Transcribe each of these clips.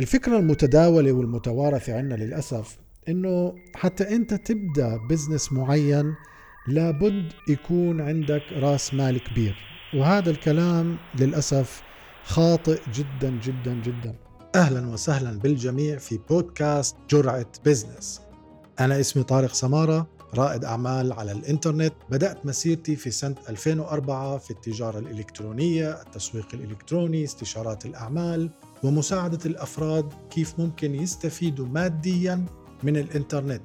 الفكرة المتداولة والمتوارثة عندنا للأسف إنه حتى أنت تبدأ business معين لابد يكون عندك رأس مال كبير. وهذا الكلام للأسف خاطئ جدا جدا جدا. أهلا وسهلا بالجميع في بودكاست جرعة business. أنا اسمي طارق سمارة رائد أعمال على الإنترنت. بدأت مسيرتي في سنة 2004 في التجارة الإلكترونية التسويق الإلكتروني استشارات الأعمال. ومساعدة الأفراد كيف ممكن يستفيدوا ماديا من الإنترنت.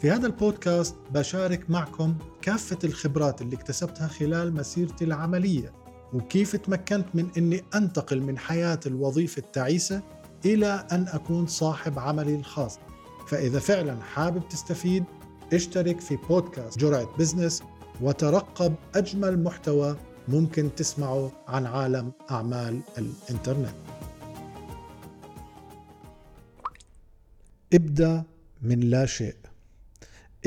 في هذا البودكاست بشارك معكم كافة الخبرات اللي اكتسبتها خلال مسيرتي العملية وكيف تمكنت من أني أنتقل من حياة الوظيفة التعيسة إلى أن أكون صاحب عملي الخاص. فإذا فعلا حابب تستفيد اشترك في بودكاست جرعة بزنس وترقب أجمل محتوى ممكن تسمعه عن عالم أعمال الإنترنت. ابدأ من لا شيء.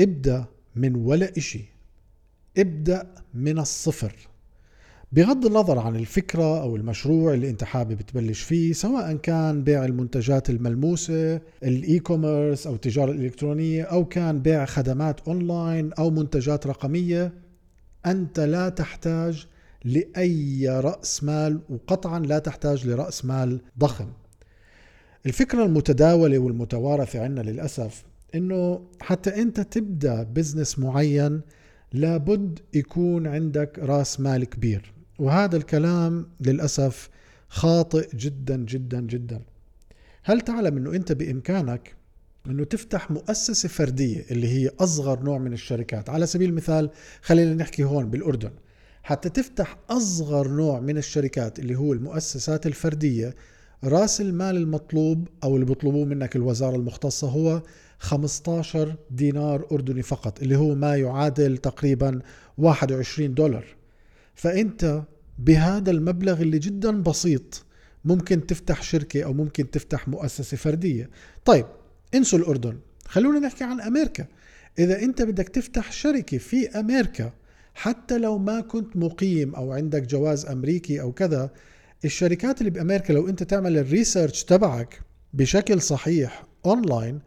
ابدأ من ولا إشي. ابدأ من الصفر. بغض النظر عن الفكرة أو المشروع اللي أنت حابب تبلش فيه سواء كان بيع المنتجات الملموسة ال e-commerce أو التجارة الإلكترونية أو كان بيع خدمات أونلاين أو منتجات رقمية أنت لا تحتاج لأي رأس مال وقطعا لا تحتاج لرأس مال ضخم. الفكرة المتداولة والمتوارثة عندنا للأسف إنه حتى أنت تبدأ بزنس معين لابد يكون عندك رأس مال كبير. وهذا الكلام للأسف خاطئ جدا جدا جدا. هل تعلم إنه أنت بإمكانك إنه تفتح مؤسسة فردية اللي هي أصغر نوع من الشركات؟ على سبيل المثال خلينا نحكي هون بالأردن. حتى تفتح أصغر نوع من الشركات اللي هو المؤسسات الفردية راس المال المطلوب أو اللي بيطلبوه منك الوزارة المختصة هو 15 دينار أردني فقط اللي هو ما يعادل تقريبا 21 دولار. فأنت بهذا المبلغ اللي جدا بسيط ممكن تفتح شركة أو ممكن تفتح مؤسسة فردية. طيب انسوا الأردن. خلونا نحكي عن أمريكا. إذا أنت بدك تفتح شركة في أمريكا حتى لو ما كنت مقيم أو عندك جواز أمريكي أو كذا الشركات اللي بأمريكا لو أنت تعمل ال research تبعك بشكل صحيح أونلاين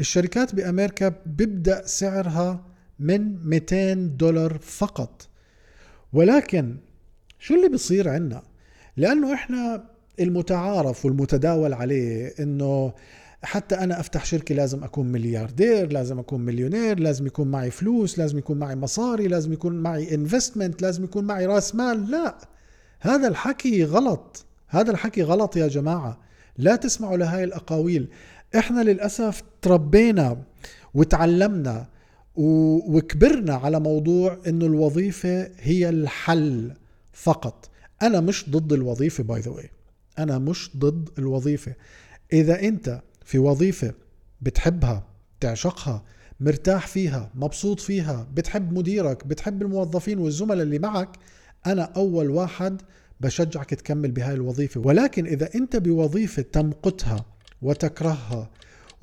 الشركات بأمريكا بيبدأ سعرها من 200 دولار فقط. ولكن شو اللي بيصير عندنا لأنه إحنا المتعارف والمتداول عليه إنه حتى أنا أفتح شركة لازم أكون ملياردير لازم أكون مليونير لازم يكون معي فلوس لازم يكون معي مصاري لازم يكون معي investment لازم يكون معي رأس مال. لا هذا الحكي غلط. هذا الحكي غلط يا جماعة. لا تسمعوا لهاي الأقاويل. إحنا للأسف تربينا وتعلمنا وكبرنا على موضوع إنه الوظيفة هي الحل فقط. أنا مش ضد الوظيفة by the أنا مش ضد الوظيفة. إذا أنت في وظيفة بتحبها تعشقها مرتاح فيها مبسوط فيها بتحب مديرك بتحب الموظفين والزملاء اللي معك أنا أول واحد بشجعك تكمل بهاي الوظيفة. ولكن إذا أنت بوظيفة تمقتها وتكرهها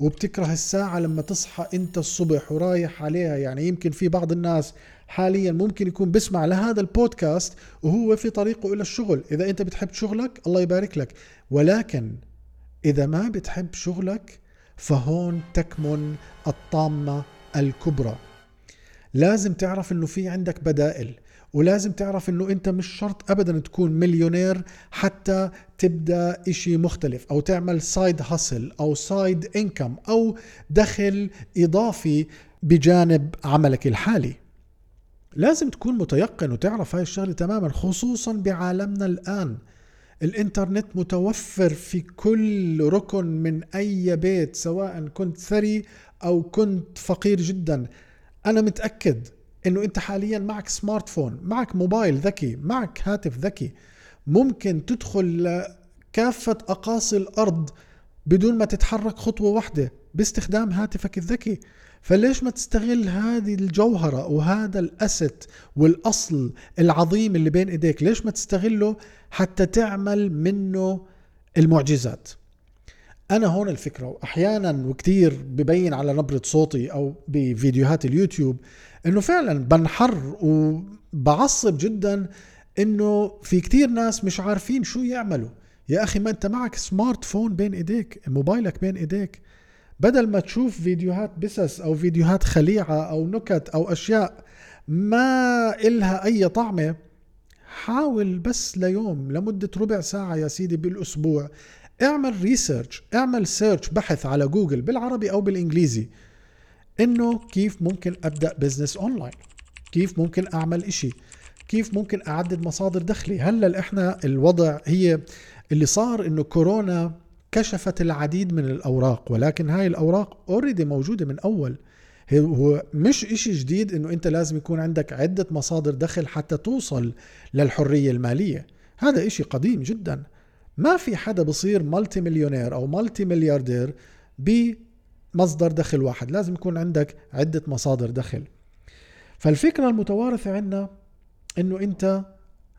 وبتكره الساعة لما تصحى أنت الصبح ورايح عليها يعني يمكن في بعض الناس حاليا ممكن يكون بسمع لهذا البودكاست وهو في طريقه إلى الشغل. إذا أنت بتحب شغلك الله يبارك لك. ولكن إذا ما بتحب شغلك فهون تكمن الطامة الكبرى. لازم تعرف إنه في عندك بدائل. ولازم تعرف إنه أنت مش شرط ابدا تكون مليونير حتى تبدأ إشي مختلف أو تعمل side hustle أو side income أو دخل إضافي بجانب عملك الحالي. لازم تكون متيقن وتعرف هاي الشغلة تماما خصوصا بعالمنا الآن. الإنترنت متوفر في كل ركن من أي بيت سواء كنت ثري أو كنت فقير جدا. أنا متأكد إنه أنت حاليا معك smartphone معك موبايل ذكي معك هاتف ذكي. ممكن تدخل كافة أقاصي الأرض بدون ما تتحرك خطوة واحدة باستخدام هاتفك الذكي. فليش ما تستغل هذه الجوهرة وهذا الأست والأصل العظيم اللي بين إيديك؟ ليش ما تستغله حتى تعمل منه المعجزات؟ أنا هون الفكرة. وأحيانا وكتير ببين على نبرة صوتي أو بفيديوهات اليوتيوب إنه فعلا بنحر وبعصب جدا إنه في كتير ناس مش عارفين شو يعملوا. يا أخي ما أنت معك سمارت فون بين إيديك موبايلك بين إيديك. بدل ما تشوف فيديوهات بسس أو فيديوهات خليعة أو نكت أو أشياء ما إلها أي طعمة حاول بس ليوم لمدة ربع ساعة يا سيدي بالأسبوع اعمل research اعمل search بحث على جوجل بالعربي أو بالإنجليزي إنه كيف ممكن أبدأ business online كيف ممكن أعمل إشي؟ كيف ممكن أعدد مصادر دخلي؟ هلأ إحنا الوضع هي اللي صار إنه كورونا كشفت العديد من الأوراق ولكن هاي الأوراق already موجودة من أول. هو مش إشي جديد إنه أنت لازم يكون عندك عدة مصادر دخل حتى توصل للحرية المالية. هذا إشي قديم جدا. ما في حدا بصير multi مليونير أو multi ملياردير بمصدر دخل واحد. لازم يكون عندك عدة مصادر دخل. فالفكرة المتوارثة عندنا إنه أنت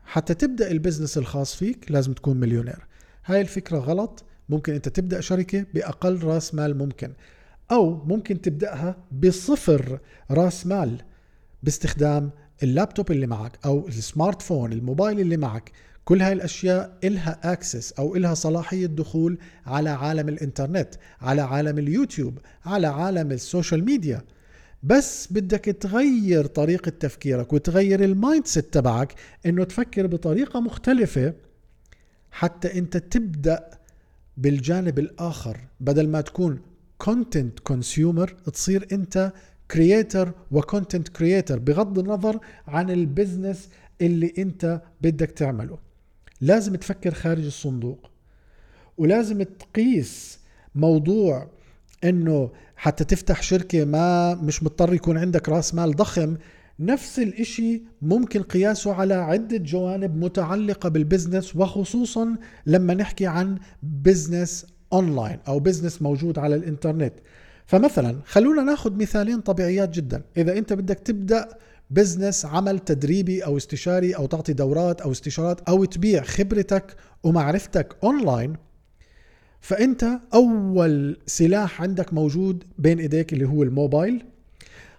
حتى تبدأ ال business الخاص فيك لازم تكون مليونير. هاي الفكرة غلط. ممكن أنت تبدأ شركة بأقل رأس مال ممكن. أو ممكن تبدأها بصفر رأس مال باستخدام اللابتوب اللي معك أو ال smartphone الموبايل اللي معك. كل هاي الأشياء إلها access أو إلها صلاحية دخول على عالم الإنترنت على عالم اليوتيوب على عالم ال social media. بس بدك تغير طريقة تفكيرك وتغير ال mindset تبعك إنه تفكر بطريقة مختلفة حتى أنت تبدأ بالجانب الآخر. بدل ما تكون content consumer تصير أنت creator و content creator بغض النظر عن ال business اللي أنت بدك تعمله. لازم تفكر خارج الصندوق ولازم تقيس موضوع إنه حتى تفتح شركة ما مش مضطر يكون عندك رأس مال ضخم نفس الإشي ممكن قياسه على عدة جوانب متعلقة بال business وخصوصا لما نحكي عن business online أو business موجود على الإنترنت. فمثلا خلونا ناخذ مثالين طبيعيات جدا. إذا أنت بدك تبدأ business عمل تدريبي أو استشاري أو تعطي دورات أو استشارات أو تبيع خبرتك ومعرفتك اونلاين فأنت أول سلاح عندك موجود بين إيديك اللي هو الموبايل.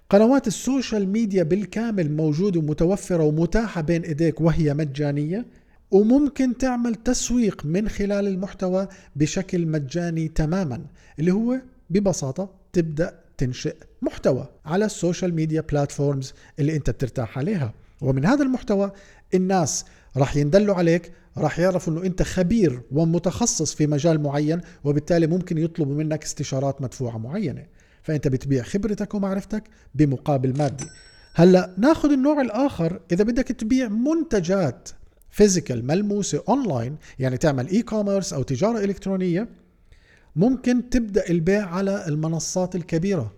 قنوات ال social media بالكامل موجودة ومتوفرة ومتاحة بين إيديك وهي مجانية وممكن تعمل تسويق من خلال المحتوى بشكل مجاني تماما اللي هو ببساطة تبدأ تنشئ محتوى على ال social media platforms اللي انت بترتاح عليها. ومن هذا المحتوى الناس راح يندلوا عليك راح يعرفوا انه انت خبير ومتخصص في مجال معين وبالتالي ممكن يطلبوا منك استشارات مدفوعة معينة. فانت بتبيع خبرتك ومعرفتك بمقابل مادي. هلا ناخذ النوع الآخر. إذا بدك تبيع منتجات physical ملموسة اونلاين يعني تعمل e-commerce أو تجارة إلكترونية ممكن تبدأ البيع على المنصات الكبيرة.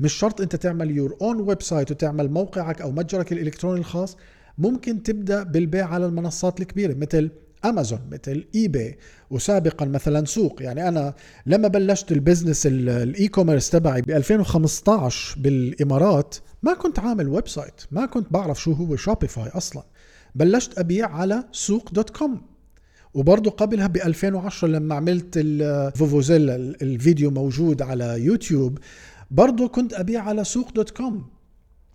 مش شرط أنت تعمل your own website وتعمل موقعك أو متجرك الإلكتروني الخاص. ممكن تبدأ بالبيع على المنصات الكبيرة مثل امازون مثل اي باي وسابقا مثلا سوق. يعني أنا لما بلشت ال business ال e-commerce تبعي ب 2015 بالإمارات ما كنت عامل website ما كنت بعرف شو هو شوبيفاي أصلا. بلشت أبيع على سوق dot com. وبرضه قبلها ب 2010 لما عملت الفوفوزيلا الفيديو موجود على يوتيوب برضه كنت أبيع على سوق dot com.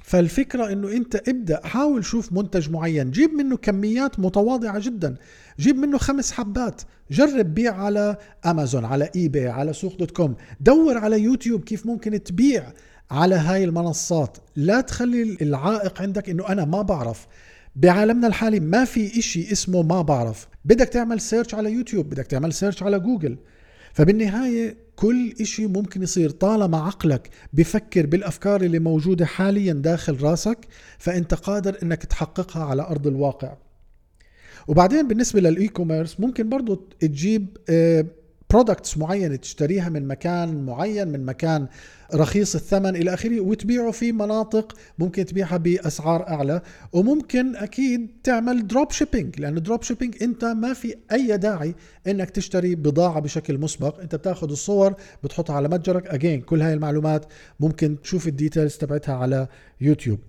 فالفكرة إنه أنت ابدأ حاول شوف منتج معين جيب منه كميات متواضعة جدا جيب منه خمس حبات جرب بيع على أمازون على اي باي على سوق dot com. دور على يوتيوب كيف ممكن تبيع على هاي المنصات. لا تخلي العائق عندك إنه أنا ما بعرف. بعالمنا الحالي ما في إشي اسمه ما بعرف. بدك تعمل search على يوتيوب بدك تعمل search على جوجل. فبالنهاية كل إشي ممكن يصير. طالما عقلك بفكر بالأفكار اللي موجودة حاليا داخل راسك فأنت قادر أنك تحققها على أرض الواقع. وبعدين بالنسبة لل e-commerce ممكن برضو تجيب products معينة تشتريها من مكان معين من مكان رخيص الثمن إلى آخره وتبيعه في مناطق ممكن تبيعها بأسعار أعلى. وممكن أكيد تعمل drop shipping لأنه drop shipping أنت ما في أي داعي إنك تشتري بضاعة بشكل مسبق. أنت بتاخذ الصور بتحطها على متجرك. again كل هاي المعلومات ممكن تشوف ال details تبعتها على يوتيوب.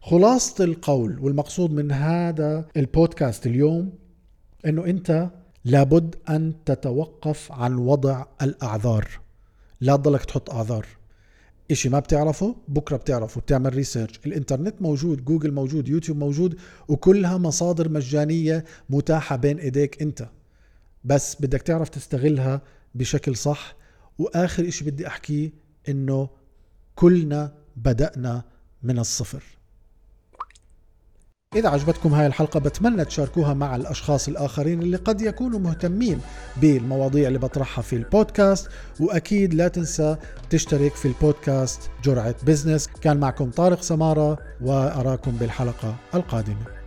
خلاصة القول والمقصود من هذا البودكاست اليوم إنه أنت لابد أن تتوقف عن وضع الأعذار. لا تضلك تحط أعذار. إشي ما بتعرفه بكرة بتعرفه. بتعمل research الإنترنت موجود جوجل موجود يوتيوب موجود وكلها مصادر مجانية متاحة بين إيديك أنت. بس بدك تعرف تستغلها بشكل صح. وآخر إشي بدي أحكيه إنه كلنا بدأنا من الصفر. إذا عجبتكم هاي الحلقة بتمنى تشاركوها مع الأشخاص الآخرين اللي قد يكونوا مهتمين بالمواضيع اللي بطرحها في البودكاست. وأكيد لا تنسى تشترك في البودكاست جرعة بزنس. كان معكم طارق سمارة وأراكم بالحلقة القادمة.